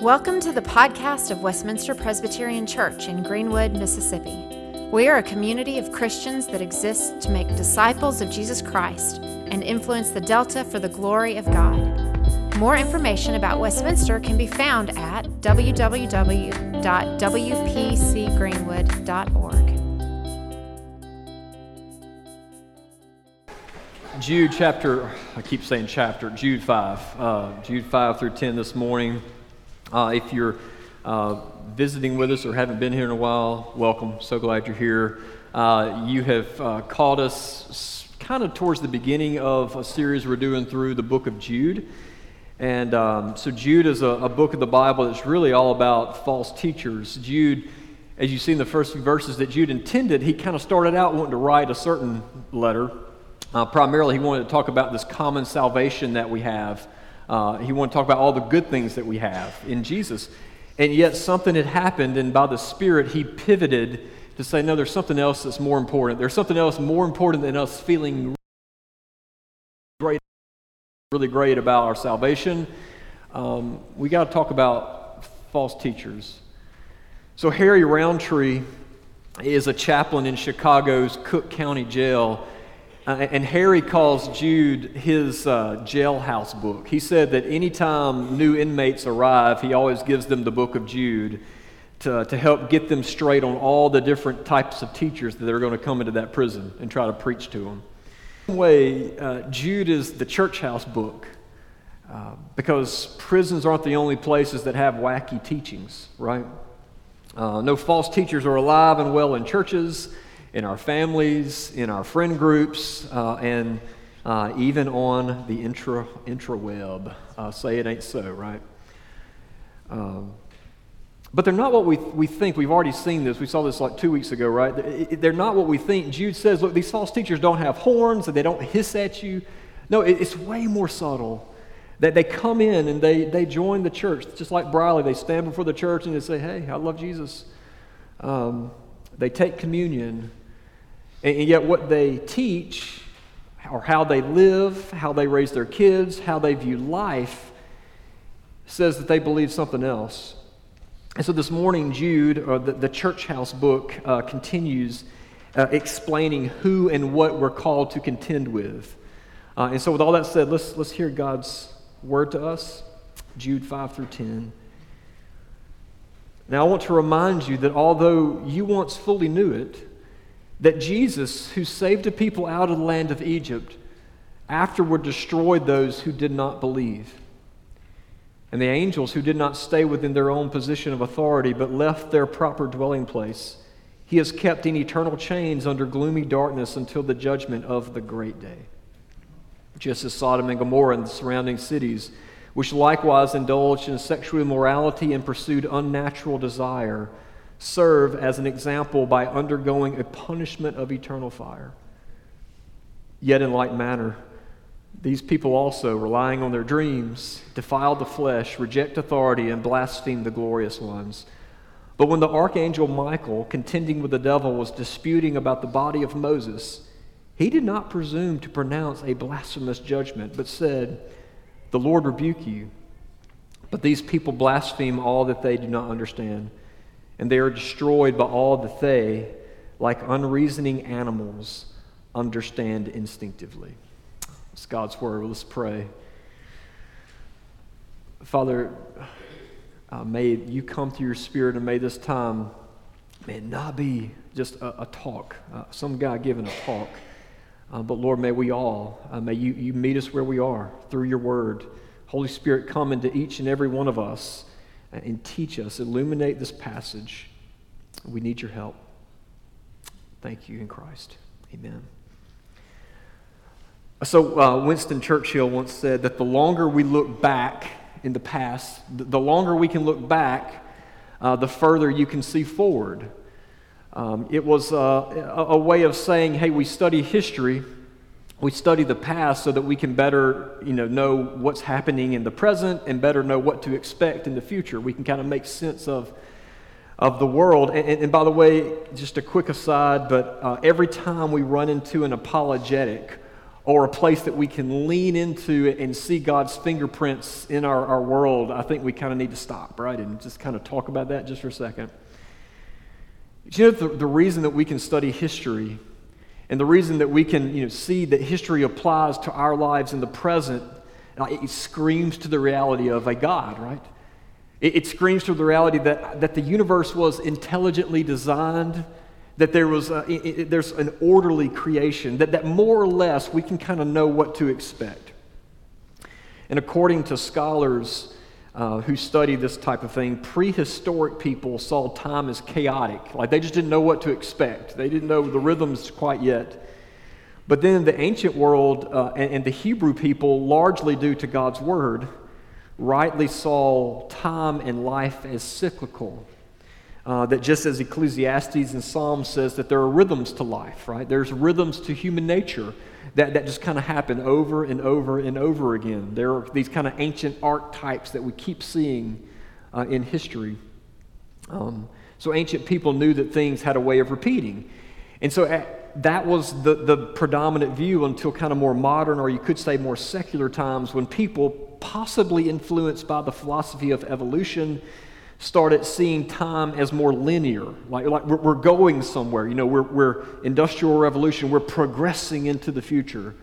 Welcome to the podcast of Westminster Presbyterian Church in Greenwood, Mississippi. We are a community of Christians that exists to make disciples of Jesus Christ and influence the Delta for the glory of God. More information about Westminster can be found at www.wpcgreenwood.org. Jude chapter, I keep saying chapter, Jude 5. Uh, Jude 5 through 10 this morning. Uh, if you're uh, visiting with us or haven't been here in a while, welcome. So glad you're here. Uh, you have uh, caught us kind of towards the beginning of a series we're doing through the book of Jude. And um, so, Jude is a, a, book of the Bible that's really all about false teachers. Jude, as you see in the first few verses that Jude intended, he kind of started out wanting to write a certain letter. Uh, primarily, he wanted to talk about this common salvation that we have. Uh, he wanted to talk about all the good things that we have in Jesus. And yet something had happened, and by the Spirit, he pivoted to say, no, there's something else that's more important. There's something else more important than us feeling great, really great about our salvation. Um, we got to talk about false teachers. So, Harry Roundtree is a chaplain in Chicago's Cook County Jail uh, and Harry calls Jude his uh, jailhouse book. He said that anytime new inmates arrive, he always gives them the book of Jude to, to help get them straight on all the different types of teachers that are going to come into that prison and try to preach to them. In way, uh, Jude is the church house book uh, because prisons aren't the only places that have wacky teachings, right? Uh, no false teachers are alive and well in churches in our families, in our friend groups, uh, and uh, even on the intra intraweb. Uh, say it ain't so, right? Um, but they're not what we, we think. We've already seen this. We saw this like two weeks ago, right? They're not what we think. Jude says, look, these false teachers don't have horns and they don't hiss at you. No, it's way more subtle. That they come in and they, they join the church, just like Briley. They stand before the church and they say, hey, I love Jesus. Um, they take communion and, yet, what they teach, or how they live, how they raise their kids, how they view life, says that they believe something else. And so this morning, Jude, or the, the church house book, uh, continues uh, explaining who and what we're called to contend with. Uh, and so, with all that said, let's, let's hear God's word to us Jude 5 through 10. Now, I want to remind you that although you once fully knew it, that Jesus, who saved a people out of the land of Egypt, afterward destroyed those who did not believe. And the angels who did not stay within their own position of authority but left their proper dwelling place, he has kept in eternal chains under gloomy darkness until the judgment of the great day. Just as Sodom and Gomorrah and the surrounding cities, which likewise indulged in sexual immorality and pursued unnatural desire, serve as an example by undergoing a punishment of eternal fire. Yet, in like manner, these people also, relying on their dreams, defile the flesh, reject authority, and blaspheme the glorious ones. But when the archangel Michael, contending with the devil, was disputing about the body of Moses, he did not presume to pronounce a blasphemous judgment, but said, The Lord rebuke you. But these people blaspheme all that they do not understand and they are destroyed by all that they, like unreasoning animals, understand instinctively. It's God's word. Let's pray. Father, uh, may you come through your spirit and may this time, may it not be just a, a talk, uh, some guy giving a talk. Uh, but Lord, may we all, uh, may you, you meet us where we are through your word. Holy Spirit, come into each and every one of us and teach us, illuminate this passage. We need your help. Thank you in Christ. Amen. So, uh, Winston Churchill once said that the longer we look back in the past, the longer we can look back, uh, the further you can see forward. Um, it was uh, a, a way of saying, hey, we study history we study the past so that we can better you know, know what's happening in the present and better know what to expect in the future. We can kind of make sense of, of the world. And, and, and by the way, just a quick aside, but uh, every time we run into an apologetic or a place that we can lean into and see God's fingerprints in our, our world, I think we kind of need to stop, right? And just kind of talk about that just for a second. You know, the, the reason that we can study history and the reason that we can you know, see that history applies to our lives in the present, uh, it screams to the reality of a God, right? It, it screams to the reality that, that the universe was intelligently designed that there was a, it, there's an orderly creation, that, that more or less we can kind of know what to expect. And according to scholars uh, who study this type of thing, prehistoric people saw time as chaotic. Like they just didn't know what to expect, they didn't know the rhythms quite yet. But then the ancient world uh, and, and the Hebrew people, largely due to God's word, rightly saw time and life as cyclical. Uh, that just as Ecclesiastes and Psalms says that there are rhythms to life, right? There's rhythms to human nature that, that just kind of happen over and over and over again. There are these kind of ancient archetypes that we keep seeing uh, in history. Um, so ancient people knew that things had a way of repeating. And so at, uh, that was the, the predominant view until kind of more modern, or you could say more secular times, when people, possibly influenced by the philosophy of evolution, started seeing time as more linear, like, like we're, we're going somewhere. You know, we're, we're industrial revolution, we're progressing into the future.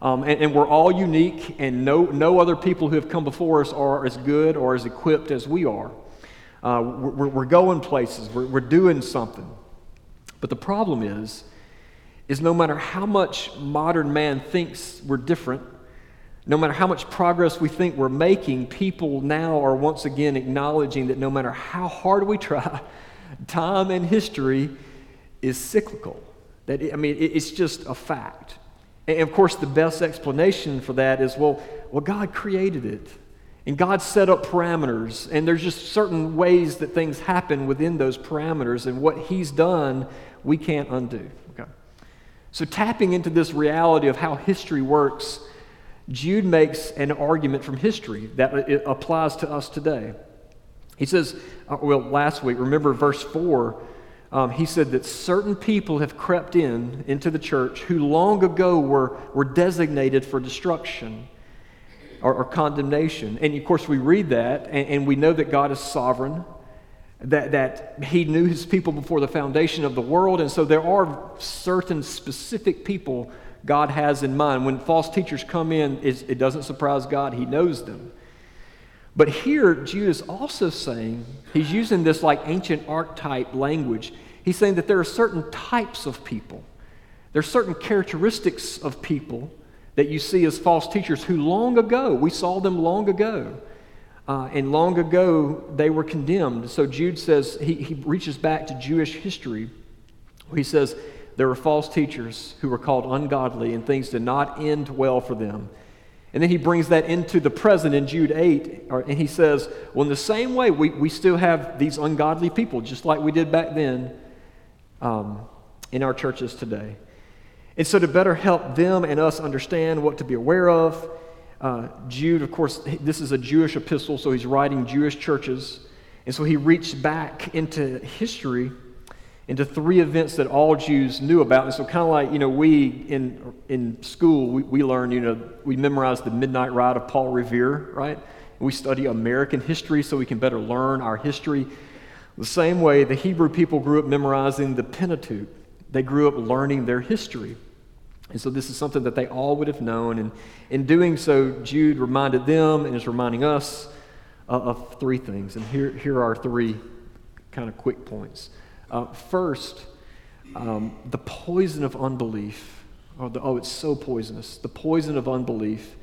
Um, and, and, we're all unique, and no, no other people who have come before us are as good or as equipped as we are. Uh, we're, we're, going places, we're, we're doing something. But the problem is, is no matter how much modern man thinks we're different, no matter how much progress we think we're making, people now are once again acknowledging that no matter how hard we try, time and history is cyclical. That, I mean, it's just a fact. And of course, the best explanation for that is well, well, God created it. And God set up parameters, and there's just certain ways that things happen within those parameters, and what He's done, we can't undo. Okay? So, tapping into this reality of how history works Jude makes an argument from history that it applies to us today. He says, uh, well, last week, remember verse 4, um, he said that certain people have crept in into the church who long ago were, were designated for destruction or, or condemnation. And of course, we read that and, and we know that God is sovereign, that, that he knew his people before the foundation of the world. And so there are certain specific people God has in mind. When false teachers come in, it doesn't surprise God, He knows them. But here, Jude is also saying, he's using this like ancient archetype language. He's saying that there are certain types of people, there are certain characteristics of people that you see as false teachers who long ago, we saw them long ago. Uh, and long ago, they were condemned. So Jude says, he, he reaches back to Jewish history. He says, there were false teachers who were called ungodly, and things did not end well for them. And then he brings that into the present in Jude 8, and he says, Well, in the same way, we, we still have these ungodly people, just like we did back then um, in our churches today. And so, to better help them and us understand what to be aware of, uh, Jude, of course, this is a Jewish epistle, so he's writing Jewish churches. And so he reached back into history into three events that all Jews knew about. And so, kind of like, you know, we in, in school, we, we learn, you know, we memorize the Midnight Ride of Paul Revere, right? We study American history so we can better learn our history. The same way the Hebrew people grew up memorizing the Pentateuch, they grew up learning their history. And so, this is something that they all would have known. And in doing so, Jude reminded them and is reminding us uh, of three things. And here, here are three kind of quick points. Uh, first, um, the poison of unbelief. Oh, the, oh, it's so poisonous. The poison of unbelief.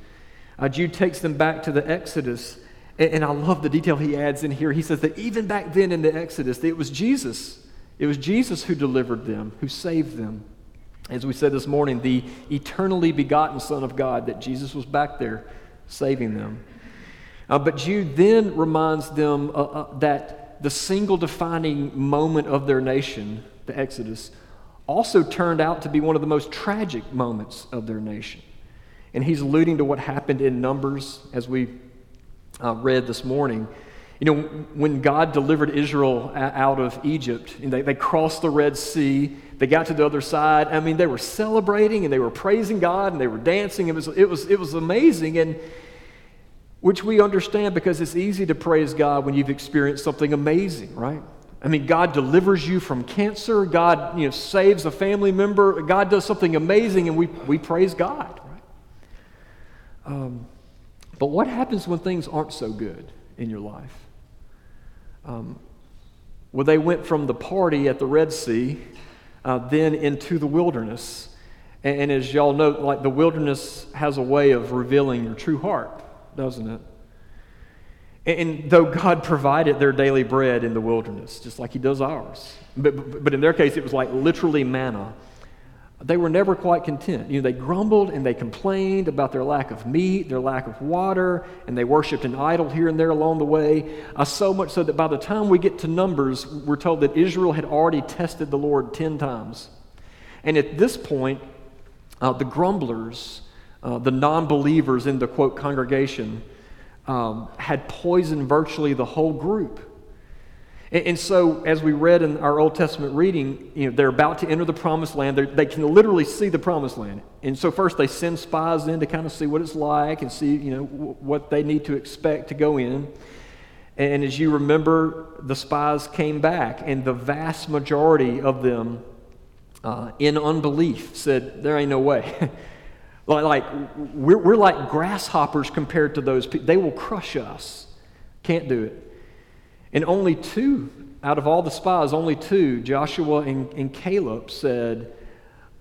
Uh, Jude takes them back to the Exodus, and, and I love the detail he adds in here. He says that even back then in the Exodus, it was Jesus. It was Jesus who delivered them, who saved them. As we said this morning, the eternally begotten Son of God, that Jesus was back there saving them. Uh, but Jude then reminds them uh, uh that the single defining moment of their nation, the Exodus, also turned out to be one of the most tragic moments of their nation. And he's alluding to what happened in Numbers, as we uh, read this morning. You know, when God delivered Israel out of Egypt, and they, they crossed the Red Sea, they got to the other side. I mean, they were celebrating and they were praising God and they were dancing. It was, it was, it was amazing, and which we understand because it's easy to praise God when you've experienced something amazing, right? I mean, God delivers you from cancer. God, you know, saves a family member. God does something amazing, and we, we praise God, right? Um, but what happens when things aren't so good in your life? Um, well, they went from the party at the Red Sea uh, then into the wilderness. And, and as y'all know, like the wilderness has a way of revealing your true heart, doesn't it? And, though God provided their daily bread in the wilderness, just like He does ours, but, but, but in their case, it was like literally manna they were never quite content. You know, they grumbled and they complained about their lack of meat, their lack of water, and they worshiped an idol here and there along the way. Uh, so much so that by the time we get to Numbers, we're told that Israel had already tested the Lord 10 times. And at this point, uh, the grumblers, uh, the non believers in the quote congregation, um, had poisoned virtually the whole group. And, and, so, as we read in our Old Testament reading, you know, they're about to enter the promised land. They're, they can literally see the promised land. And so, first, they send spies in to kind of see what it's like and see, you know, w- what they need to expect to go in. And as you remember, the spies came back, and the vast majority of them, uh, in unbelief, said, There ain't no way. like, we're, we're like grasshoppers compared to those people. They will crush us. Can't do it. And only two, out of all the spies, only two, Joshua and, and Caleb, said,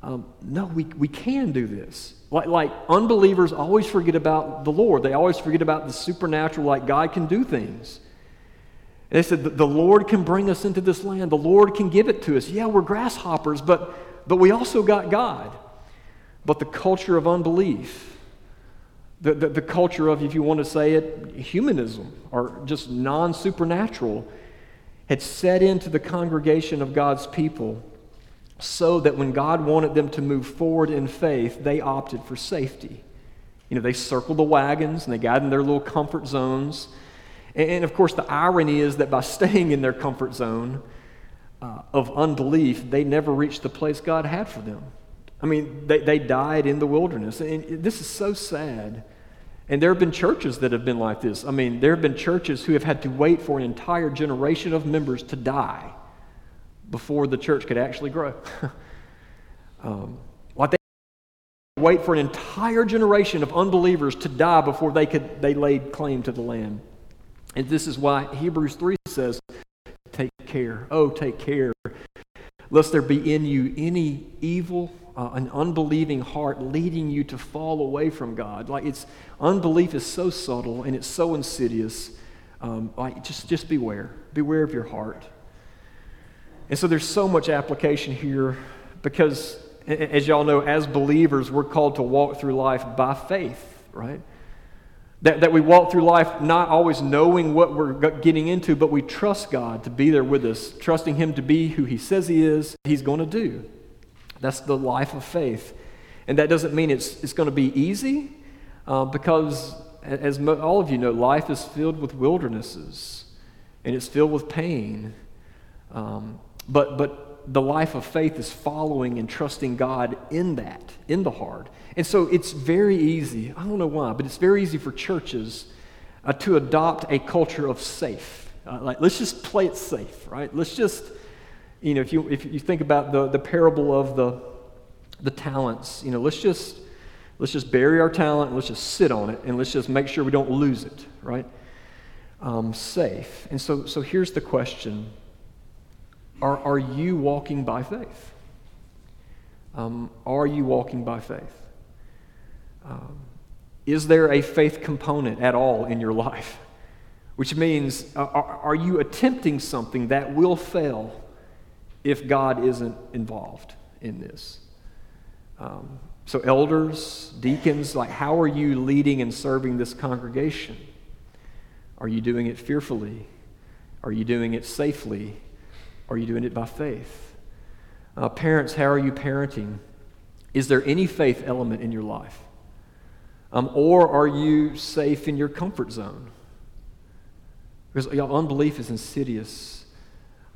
um, No, we, we can do this. Like, like unbelievers always forget about the Lord, they always forget about the supernatural, like God can do things. And they said, The Lord can bring us into this land, the Lord can give it to us. Yeah, we're grasshoppers, but, but we also got God. But the culture of unbelief, the, the, the, culture of, if you want to say it, humanism or just non supernatural had set into the congregation of God's people so that when God wanted them to move forward in faith, they opted for safety. You know, they circled the wagons and they got in their little comfort zones. And, of course, the irony is that by staying in their comfort zone uh, of unbelief, they never reached the place God had for them. I mean, they, they died in the wilderness. And this is so sad and there have been churches that have been like this. I mean, there have been churches who have had to wait for an entire generation of members to die before the church could actually grow. um, they wait for an entire generation of unbelievers to die before they could they laid claim to the land. And this is why Hebrews 3 says, Take care. Oh, take care. Lest there be in you any evil uh, an unbelieving heart leading you to fall away from God. Like it's unbelief is so subtle and it's so insidious. Um, like just just beware, beware of your heart. And so there's so much application here because, as y'all know, as believers, we're called to walk through life by faith, right? That, that we walk through life not always knowing what we're getting into, but we trust God to be there with us, trusting Him to be who He says He is, He's going to do. That's the life of faith. And that doesn't mean it's, it's going to be easy, uh, because, as mo- all of you know, life is filled with wildernesses and it's filled with pain. Um, but, but the life of faith is following and trusting God in that, in the hard. And so it's very easy, I don't know why, but it's very easy for churches uh, to adopt a culture of safe. Uh, like, let's just play it safe, right? Let's just you know, if you, if you think about the, the parable of the, the talents, you know, let's just, let's just bury our talent, let's just sit on it, and let's just make sure we don't lose it, right? Um, safe. And so, so here's the question Are, are you walking by faith? Um, are you walking by faith? Um, is there a faith component at all in your life? Which means, uh, are, are you attempting something that will fail if God isn't involved in this. Um, so, elders, deacons, like, how are you leading and serving this congregation? Are you doing it fearfully? Are you doing it safely? Are you doing it by faith? Uh, parents, how are you parenting? Is there any faith element in your life? Um, or are you safe in your comfort zone? Because y'all, unbelief is insidious.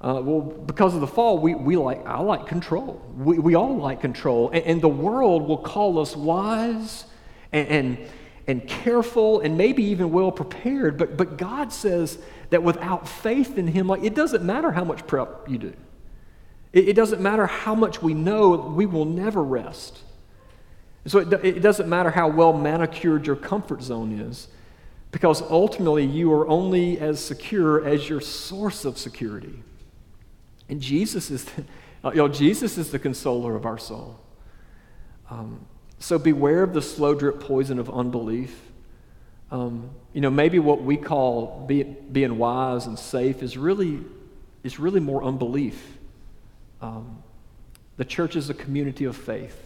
Uh, well, because of the fall, we, we like, I like control. We, we all like control. And, and the world will call us wise and, and, and careful and maybe even well prepared. But, but God says that without faith in Him, like, it doesn't matter how much prep you do. It, it doesn't matter how much we know, we will never rest. So it, it doesn't matter how well manicured your comfort zone is, because ultimately you are only as secure as your source of security. And Jesus is, the, you know, Jesus is the consoler of our soul. Um, so beware of the slow drip poison of unbelief. Um, you know, maybe what we call be, being wise and safe is really, is really more unbelief. Um, the church is a community of faith.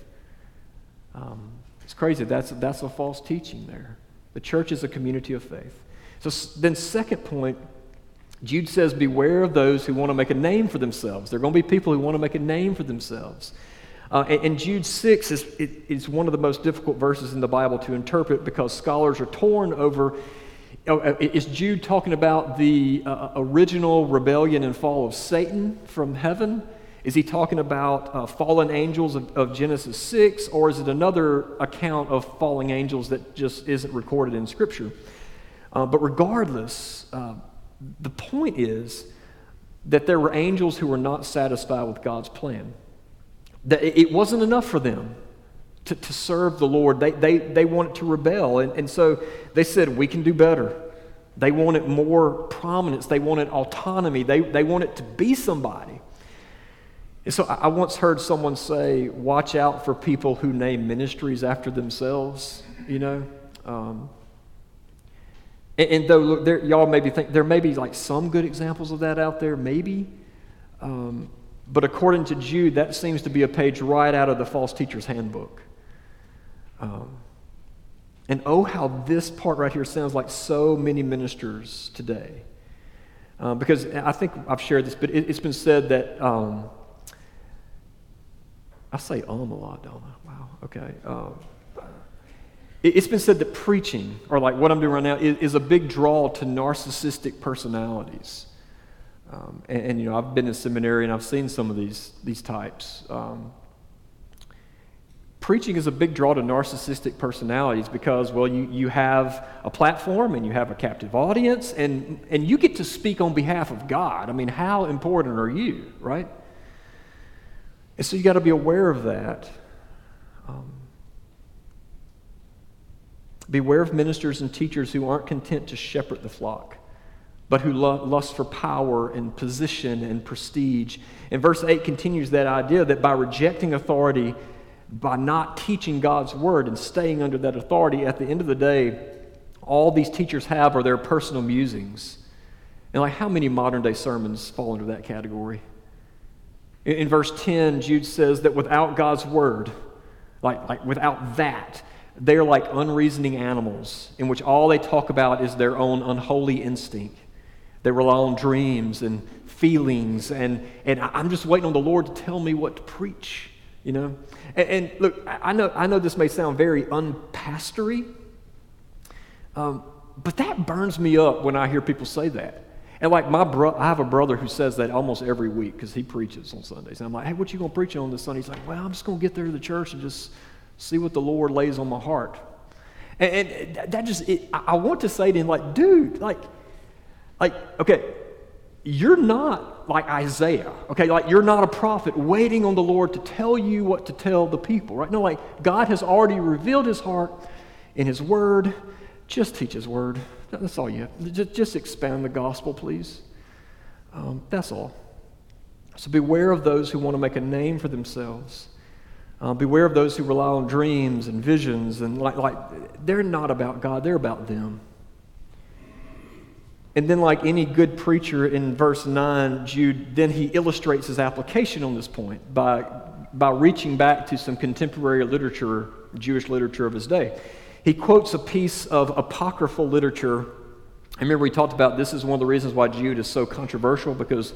Um, it's crazy. That's, that's a false teaching there. The church is a community of faith. So then, second point, Jude says, Beware of those who want to make a name for themselves. There are going to be people who want to make a name for themselves. Uh, and, and, Jude 6 is, is one of the most difficult verses in the Bible to interpret because scholars are torn over. Uh, uh is Jude talking about the uh, original rebellion and fall of Satan from heaven? Is he talking about uh, fallen angels of, of, Genesis 6, or is it another account of falling angels that just isn't recorded in Scripture? Uh, but regardless, uh, the point is that there were angels who were not satisfied with God's plan. That it wasn't enough for them to, to serve the Lord, they, they, they wanted to rebel. And, and so they said, We can do better. They wanted more prominence, they wanted autonomy, they, they wanted to be somebody. And so I once heard someone say, watch out for people who name ministries after themselves, you know. Um, and, and, though look, there, y'all maybe think there may be like some good examples of that out there, maybe. Um, but according to Jude, that seems to be a page right out of the false teacher's handbook. Um, and oh, how this part right here sounds like so many ministers today. Uh, because I think I've shared this, but it, has been said that um, I say um a lot, don't I? Wow, okay. Um, it, has been said that preaching, or like what I'm doing right now, is, is a big draw to narcissistic personalities. Um, and, and, you know, I've been in seminary and I've seen some of these, these types. Um, preaching is a big draw to narcissistic personalities because, well, you, you have a platform and you have a captive audience and, and you get to speak on behalf of God. I mean, how important are you, right? And so you got to be aware of that. Um, beware of ministers and teachers who aren't content to shepherd the flock, but who lust for power and position and prestige. And verse 8 continues that idea that by rejecting authority, by not teaching God's word and staying under that authority, at the end of the day, all these teachers have are their personal musings. And like how many modern day sermons fall into that category? In, in verse 10, Jude says that without God's word, like, like without that, they're like unreasoning animals in which all they talk about is their own unholy instinct. They rely on dreams and feelings, and, and I'm just waiting on the Lord to tell me what to preach, you know? And, and look, I know, I know this may sound very unpastory, um, but that burns me up when I hear people say that. And like my bro, I have a brother who says that almost every week because he preaches on Sundays. And I'm like, hey, what you gonna preach on this Sunday? He's like, well, I'm just gonna get there to the church and just see what the Lord lays on my heart. And, and that just, it, I want to say to him, like, dude, like, like, okay, you're not like Isaiah, okay? Like, you're not a prophet waiting on the Lord to tell you what to tell the people, right? No, like, God has already revealed his heart in his word. Just teach his word. That's all you have. Just, just expand the gospel, please. Um, that's all. So beware of those who want to make a name for themselves. Uh, beware of those who rely on dreams and visions and like, like they're not about God, they're about them. And then, like any good preacher in verse 9, Jude, then he illustrates his application on this point by, by reaching back to some contemporary literature, Jewish literature of his day he quotes a piece of apocryphal literature. I remember we talked about this is one of the reasons why Jude is so controversial because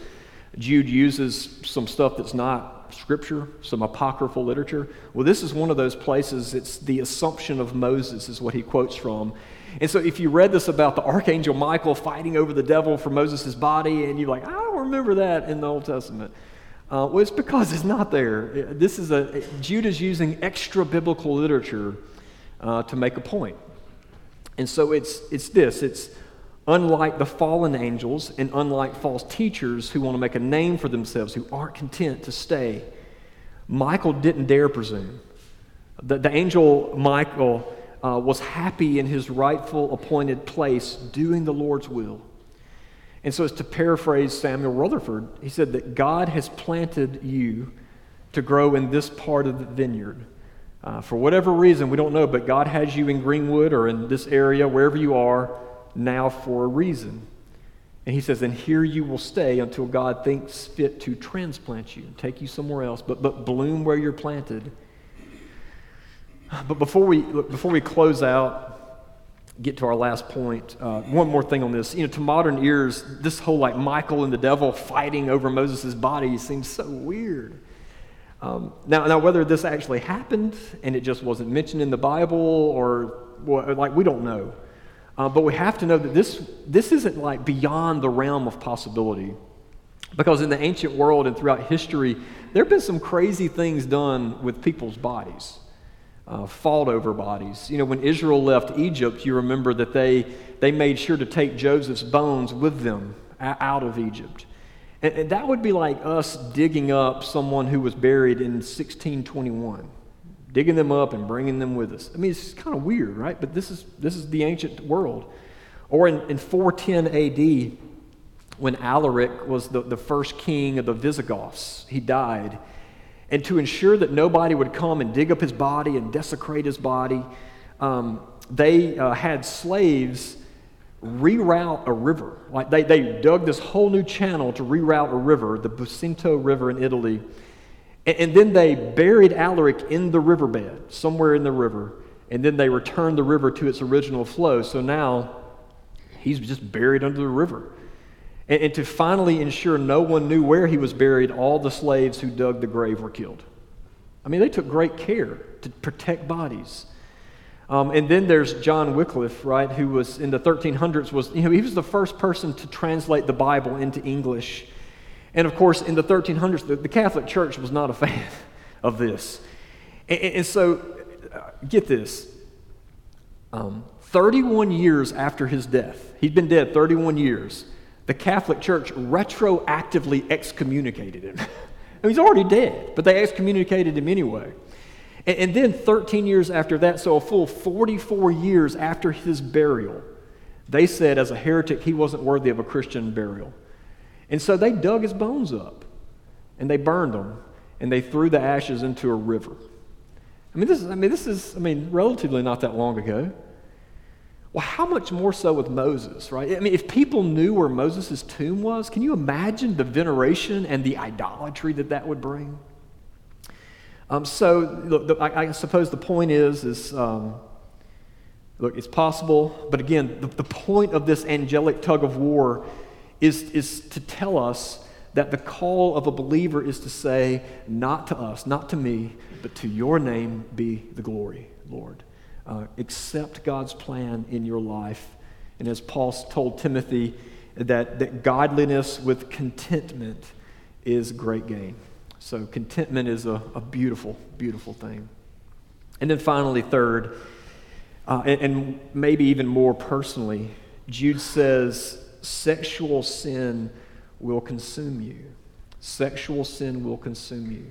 Jude uses some stuff that's not scripture, some apocryphal literature. Well, this is one of those places, it's the Assumption of Moses, is what he quotes from. And so, if you read this about the archangel Michael fighting over the devil for Moses' body, and you're like, I don't remember that in the Old Testament. Uh, well, it's because it's not there. This is a Judah's using extra biblical literature uh, to make a point. And so it's, it's this it's unlike the fallen angels and unlike false teachers who want to make a name for themselves, who aren't content to stay. Michael didn't dare presume. The, the angel Michael uh, was happy in his rightful appointed place, doing the Lord's will. And so, as to paraphrase Samuel Rutherford, he said that God has planted you to grow in this part of the vineyard. Uh, for whatever reason, we don't know, but God has you in Greenwood or in this area, wherever you are, now for a reason. And he says, and here you will stay until God thinks fit to transplant you and take you somewhere else, but, but bloom where you're planted. But before we, before we close out, get to our last point, uh, one more thing on this. You know, to modern ears, this whole like Michael and the devil fighting over Moses' body seems so weird. Um, now, now, whether this actually happened and it just wasn't mentioned in the Bible or well, like we don't know. Uh, but we have to know that this, this isn't like beyond the realm of possibility. Because in the ancient world and throughout history, there have been some crazy things done with people's bodies uh, fought over bodies. You know, when Israel left Egypt, you remember that they, they made sure to take Joseph's bones with them out of Egypt. And, and that would be like us digging up someone who was buried in 1621, digging them up and bringing them with us. I mean, it's kind of weird, right? But this is, this is the ancient world. Or in, in 410 AD, when Alaric was the, the first king of the Visigoths, he died. And to ensure that nobody would come and dig up his body and desecrate his body, um, they uh, had slaves reroute a river. Like they, they dug this whole new channel to reroute a river, the Busento River in Italy. And, and then they buried Alaric in the riverbed, somewhere in the river. And then they returned the river to its original flow. So now he's just buried under the river. And, and to finally ensure no one knew where he was buried, all the slaves who dug the grave were killed. I mean, they took great care to protect bodies. Um, and then there's John Wycliffe, right, who was in the 1300s was you know he was the first person to translate the Bible into English, and of course in the 1300s the, the Catholic Church was not a fan of this, and, and so uh, get this. Um, 31 years after his death, he'd been dead 31 years the Catholic Church retroactively excommunicated him. he's already dead, but they excommunicated him anyway. And, and then 13 years after that, so a full 44 years after his burial, they said as a heretic he wasn't worthy of a Christian burial. And so they dug his bones up and they burned them and they threw the ashes into a river. I mean, this is, I mean, this is, I mean, relatively not that long ago. Well, how much more so with Moses, right? I mean, if people knew where Moses' tomb was, can you imagine the veneration and the idolatry that that would bring? Um, so, look, the, I, I, suppose the point is, is um, look, it's possible, but again, the, the point of this angelic tug of war is, is to tell us that the call of a believer is to say, not to us, not to me, but to your name be the glory, Lord. Uh, accept God's plan in your life. And as Paul told Timothy, that, that godliness with contentment is great gain. So, contentment is a, a beautiful, beautiful thing. And then finally, third, uh, and, and maybe even more personally, Jude says, sexual sin will consume you. Sexual sin will consume you.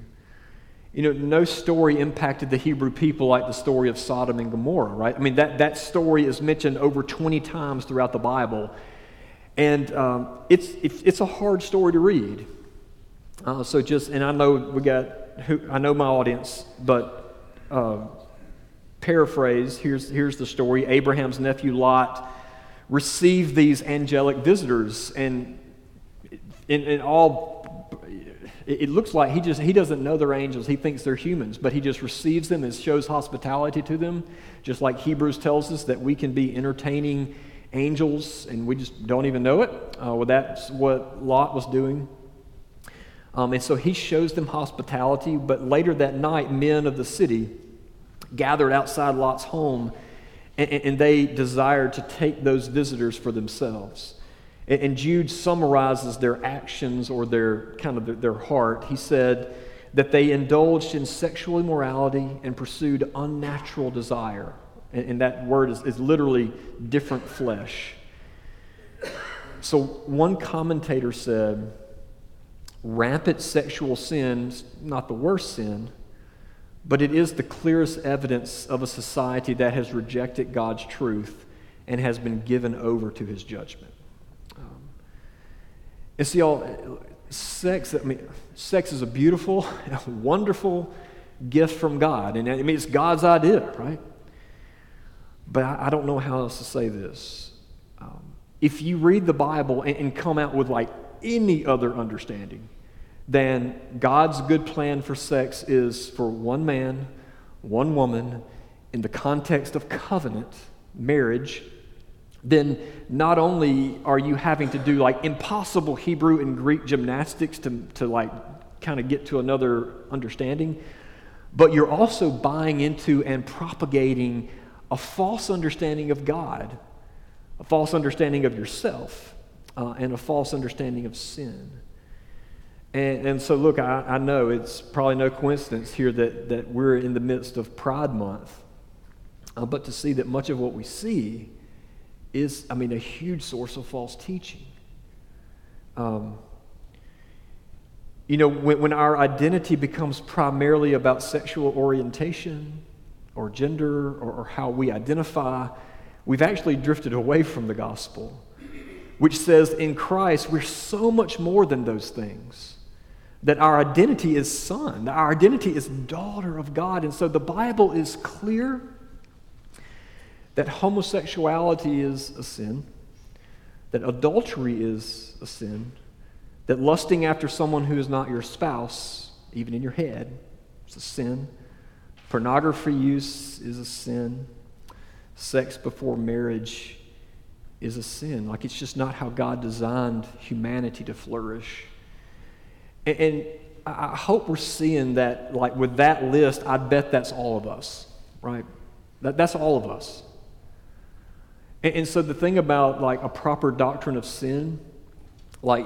You know, no story impacted the Hebrew people like the story of Sodom and Gomorrah, right? I mean, that, that story is mentioned over 20 times throughout the Bible. And um, it's, it's a hard story to read. Uh, so just, and I know we got, who, I know my audience, but uh, paraphrase, here's, here's the story. Abraham's nephew Lot received these angelic visitors, and in, in all it, it looks like he just he doesn't know they're angels. He thinks they're humans, but he just receives them and shows hospitality to them, just like Hebrews tells us that we can be entertaining angels and we just don't even know it. Uh, well, that's what Lot was doing. Um, and so he shows them hospitality, but later that night, men of the city gathered outside Lot's home and, and they desired to take those visitors for themselves. And, Jude summarizes their actions or their kind of their, heart. He said that they indulged in sexual immorality and pursued unnatural desire. And, that word is, is literally different flesh. So one commentator said, rampant sexual sin is not the worst sin, but it is the clearest evidence of a society that has rejected God's truth and has been given over to his judgment. And see, all sex, I mean, sex is a beautiful, wonderful gift from God. And I mean, it's God's idea, right? But I, don't know how else to say this. Um, if you read the Bible and, and come out with like any other understanding, then God's good plan for sex is for one man, one woman, in the context of covenant, marriage, then not only are you having to do like impossible Hebrew and Greek gymnastics to, to like kind of get to another understanding, but you're also buying into and propagating a false understanding of God, a false understanding of yourself, uh, and a false understanding of sin. And, and so, look, I, I know it's probably no coincidence here that, that we're in the midst of Pride Month. Uh, but to see that much of what we see is, I mean, a huge source of false teaching. Um, you know, when, when our identity becomes primarily about sexual orientation or gender or, or how we identify, we've actually drifted away from the gospel, which says in Christ we're so much more than those things that our identity is son, our identity is daughter of God. And so the Bible is clear that homosexuality is a sin, that adultery is a sin, that lusting after someone who is not your spouse, even in your head, is a sin. Pornography use is a sin. Sex before marriage is a sin. Like it's just not how God designed humanity to flourish. And, and I hope we're seeing that, like with that list, I bet that's all of us, right? That, that's all of us. And, and so the thing about like a proper doctrine of sin, like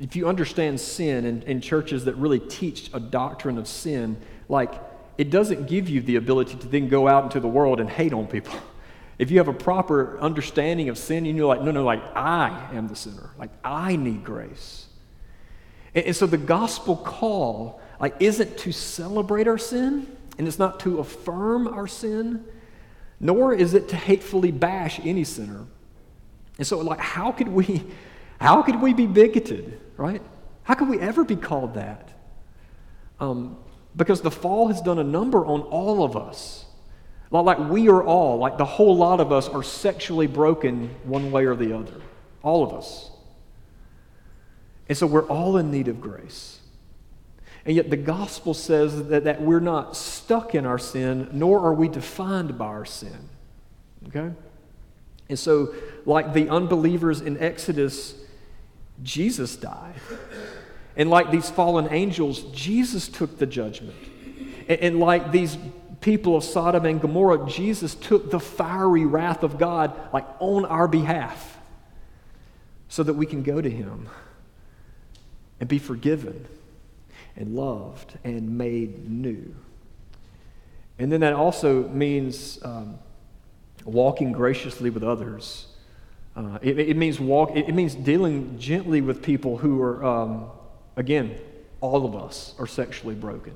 if you understand sin in, in churches that really teach a doctrine of sin, like it doesn't give you the ability to then go out into the world and hate on people. If you have a proper understanding of sin, you're like, no, no, like I am the sinner. Like I need grace. And, and so the gospel call like isn't to celebrate our sin, and it's not to affirm our sin, nor is it to hatefully bash any sinner. And so, like, how could we, how could we be bigoted, right? How could we ever be called that? Um, because the fall has done a number on all of us. Like, we are all, like the whole lot of us, are sexually broken one way or the other. All of us. And so we're all in need of grace. And yet the gospel says that, that we're not stuck in our sin, nor are we defined by our sin. Okay? And so, like the unbelievers in Exodus, Jesus died. And like these fallen angels, Jesus took the judgment. And, and like these people of Sodom and Gomorrah, Jesus took the fiery wrath of God, like on our behalf, so that we can go to Him and be forgiven and loved and made new. And then that also means um, walking graciously with others. Uh, it, it, means walk. It, means dealing gently with people who are, um, again, all of us are sexually broken.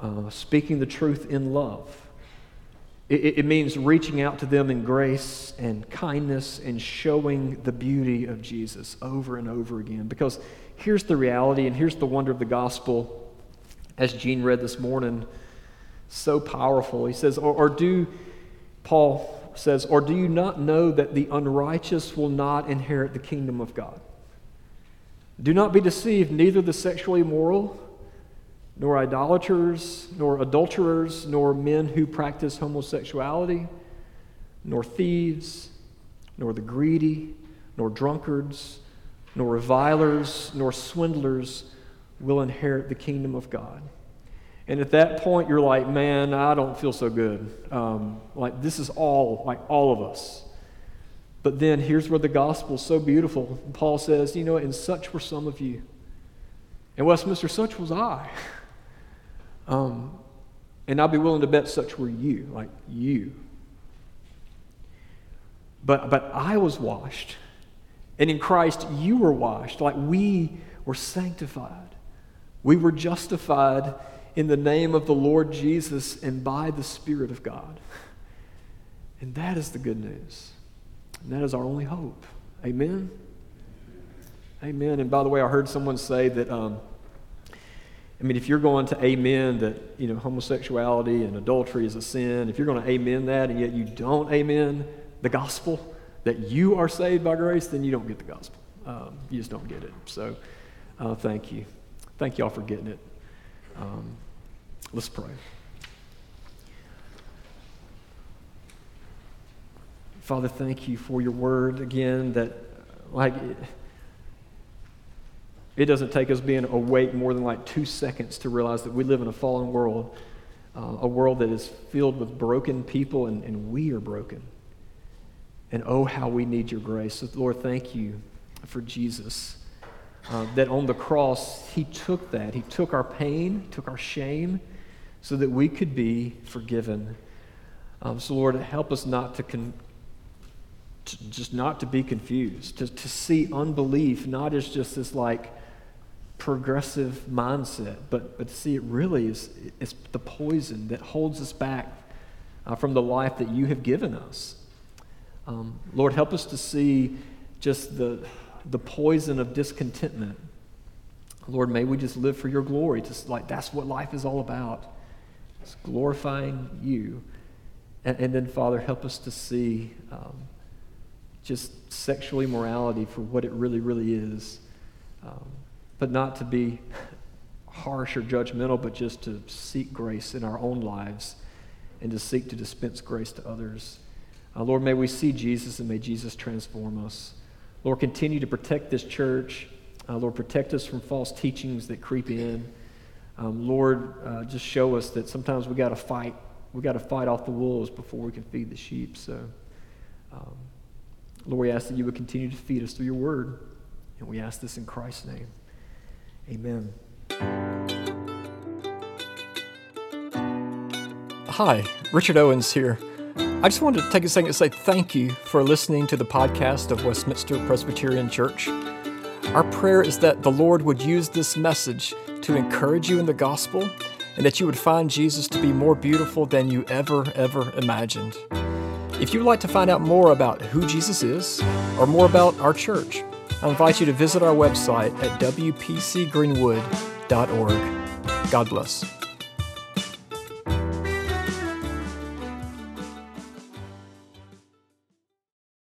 Uh, speaking the truth in love. It, it means reaching out to them in grace and kindness and showing the beauty of Jesus over and over again. Because here's the reality and here's the wonder of the gospel, as Gene read this morning, so powerful. He says, or, or do, Paul says, or do you not know that the unrighteous will not inherit the kingdom of God? Do not be deceived, neither the sexually immoral nor idolaters, nor adulterers, nor men who practice homosexuality, nor thieves, nor the greedy, nor drunkards, nor revilers, nor swindlers will inherit the kingdom of God. And at that point, you're like, man, I don't feel so good. Um, like, this is all, like, all of us. But then here's where the gospel is so beautiful. Paul says, you know, and such were some of you. And Westminster, such was I. Um, and I'd be willing to bet such were you, like you. But, but I was washed. And in Christ, you were washed. Like we were sanctified. We were justified in the name of the Lord Jesus and by the Spirit of God. And that is the good news. And that is our only hope. Amen? Amen. And by the way, I heard someone say that, um, I mean, if you're going to amen that, you know, homosexuality and adultery is a sin, if you're going to amen that and yet you don't amen the gospel, that you are saved by grace, then you don't get the gospel. Um, you just don't get it. So uh, thank you. Thank you all for getting it. Um, let's pray. Father, thank you for your word again that, like, it, it doesn't take us being awake more than like two seconds to realize that we live in a fallen world, uh, a world that is filled with broken people, and, and we are broken. And oh, how we need your grace. So, Lord, thank you for Jesus. Uh, that on the cross, he took that. He took our pain, took our shame, so that we could be forgiven. Um, so, Lord, help us not to, con- to, just not to be confused, to, to see unbelief not as just this like progressive mindset, but, but to see it really is, it's the poison that holds us back uh, from the life that you have given us. Um, Lord, help us to see just the the poison of discontentment. Lord, may we just live for your glory. Just like that's what life is all about. It's glorifying you. And, and then, Father, help us to see um, just sexual immorality for what it really, really is. Um, but not to be harsh or judgmental, but just to seek grace in our own lives and to seek to dispense grace to others. Uh, Lord, may we see Jesus and may Jesus transform us. Lord, continue to protect this church. Uh, Lord, protect us from false teachings that creep in. Um, Lord, uh, just show us that sometimes we got to fight. We got to fight off the wolves before we can feed the sheep. So, um, Lord, we ask that you would continue to feed us through your word. And we ask this in Christ's name. Amen. Hi, Richard Owens here. I just wanted to take a second to say thank you for listening to the podcast of Westminster Presbyterian Church. Our prayer is that the Lord would use this message to encourage you in the gospel and that you would find Jesus to be more beautiful than you ever, ever imagined. If you'd like to find out more about who Jesus is or more about our church, I invite you to visit our website at wpcgreenwood.org. God bless.